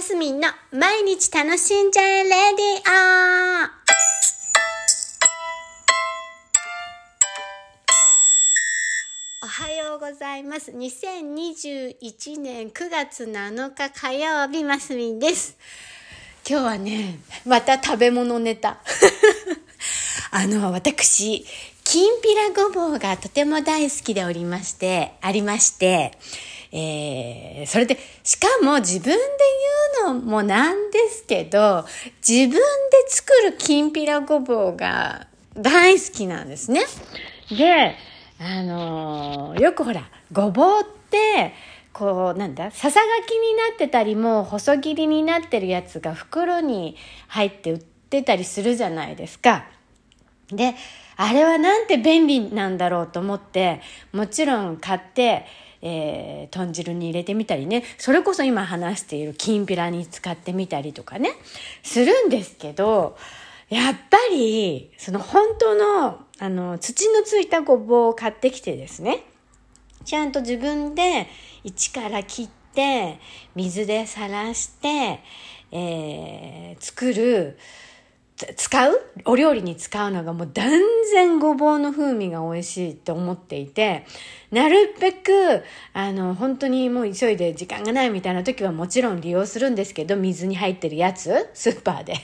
マスミンの毎日楽しんじゃえレディオおはようございます。2021年9月7日火曜日、マスミンです。今日はね、また食べ物ネタ。あの、私、きんぴらごぼうがとても大好きでおりまして、ありまして、えー、それで、しかも自分で言うのもなんですけど、自分で作るきんぴらごぼうが大好きなんですね。で、あのーよくほら、ごぼうって、こう、なんだ、ささがきになってたりもう、細切りになってるやつが袋に入って売ってたりするじゃないですか。で、あれはなんて便利なんだろうと思って、もちろん買って、えー、豚汁に入れてみたりね、それこそ今話しているきんぴらに使ってみたりとかね、するんですけど、やっぱり、その本当の、あの、土のついたごぼうを買ってきてですね、ちゃんと自分で一から切って、水でさらして、えー作る、使う？お料理に使うのがもう断然ごぼうの風味が美味しいって思っていて、なるべく、あの、本当にもう急いで時間がないみたいな時はもちろん利用するんですけど、水に入ってるやつ、スーパーで。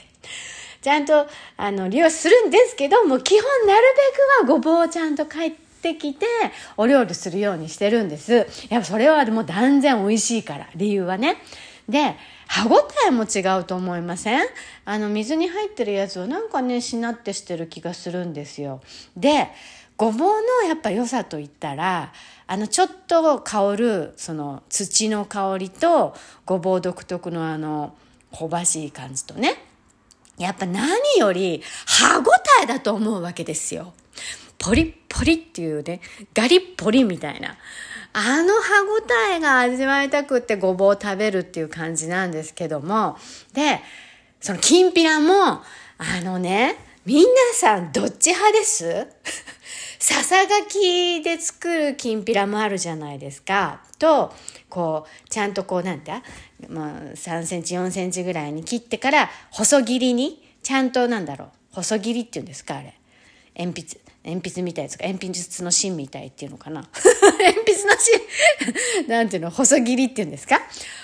ちゃんと、あの、利用するんですけど、もう基本なるべくはごぼうをちゃんと帰ってきて、お料理するようにしてるんです。やっぱそれはもう断然美味しいから、理由はね。で、歯ごたえも違うと思いません？あの、水に入ってるやつはなんかね、しなってしてる気がするんですよ。で、ごぼうのやっぱ良さといったら、あの、ちょっと香る、その、土の香りと、ごぼう独特のあの、香ばしい感じとね。やっぱ何より歯ごたえだと思うわけですよ。ポリッポリっていうね、ガリッポリみたいな。あの歯ごたえが味わいたくってごぼう食べるっていう感じなんですけども。で、そのきんぴらも、あのね、皆さんどっち派です？ささがきで作るきんぴらもあるじゃないですか。と、こう、ちゃんとこうなんだ、まあ、3センチ、4センチぐらいに切ってから、細切りに、ちゃんとなんだろう、細切りっていうんですか、あれ。鉛筆、鉛筆みたいですか？鉛筆の芯みたいっていうのかな？鉛筆の芯。なんていうの？細切りっていうんですか？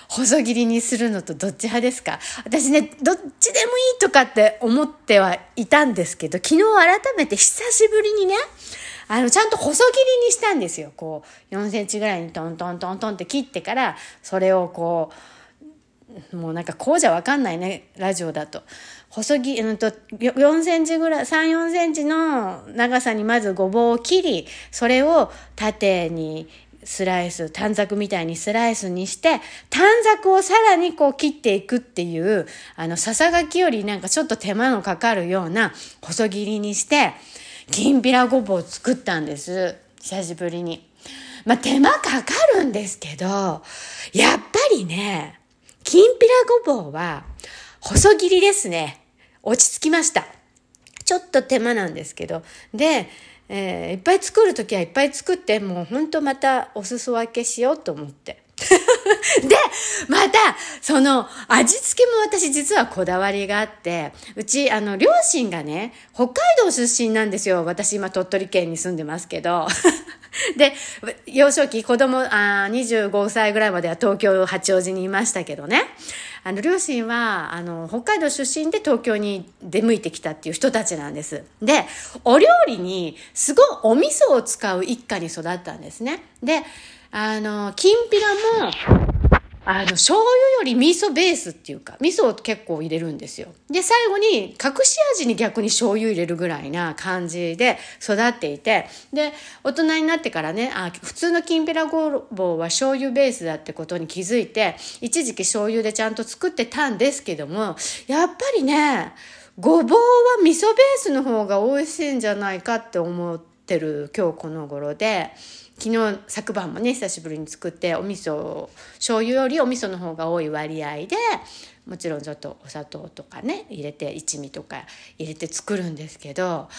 細切りにするのとどっち派ですか？私ね、どっちでもいいとかって思ってはいたんですけど、昨日改めて久しぶりにね、あの、ちゃんと細切りにしたんですよ。こう、4センチぐらいにトントントントンって切ってから、それをこう、もうなんかこうじゃわかんないね、ラジオだと。細切り、うんと、4センチぐらい、3、4センチの長さにまずごぼうを切り、それを縦にスライス、短冊みたいにスライスにして、短冊をさらにこう切っていくっていう、あの、ささがきよりなんかちょっと手間のかかるような細切りにして、きんぴらごぼうを作ったんです。久しぶりに。まあ、手間かかるんですけど、やっぱりね、きんぴらごぼうは細切りですね。落ち着きました。ちょっと手間なんですけど。で、えーいっぱい作るときはいっぱい作って、もうほんとまたお裾分けしようと思って。で、また、その、味付けも私実はこだわりがあって、うち、あの、両親がね、北海道出身なんですよ。私今鳥取県に住んでますけど。で、幼少期、子供、あ25歳ぐらいまでは東京八王子にいましたけどね。あの、両親は、あの、北海道出身で東京に出向いてきたっていう人たちなんです。で、お料理に、すごいお味噌を使う一家に育ったんですね。で、あの、きんぴらも、あの、醤油より味噌ベースっていうか、味噌を結構入れるんですよ。で、最後に隠し味に逆に醤油入れるぐらいな感じで育っていて、で、大人になってからね、あ、普通のきんぴらごぼうは醤油ベースだってことに気づいて、一時期醤油でちゃんと作ってたんですけども、やっぱりね、ごぼうは味噌ベースの方が美味しいんじゃないかって思ってる今日この頃で、昨日昨晩もね久しぶりに作ってお味噌醤油よりお味噌の方が多い割合でもちろんちょっとお砂糖とかね入れて一味とか入れて作るんですけど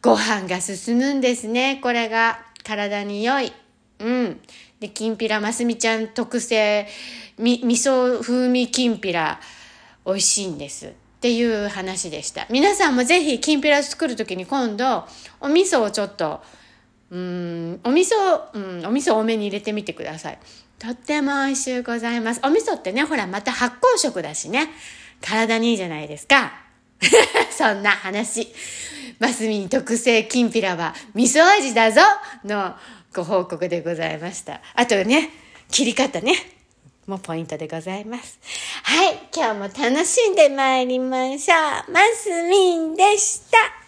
ご飯が進むんですねこれが。体に良い。うん。で、きんぴらますみちゃん特製み味噌風味きんぴら美味しいんです。っていう話でした。皆さんもぜひきんぴら作る時に今度お味噌をちょっとうんお味噌、うん、お味噌多めに入れてみてください。とっても美味しゅうございます。お味噌ってねほらまた発酵食だしね。体にいいじゃないですか。そんな話。マスミン特製きんぴらは味噌味だぞ。のご報告でございました。あとね切り方ね。もポイントでございます。はい、今日も楽しんでまいりましょう。マスミンでした。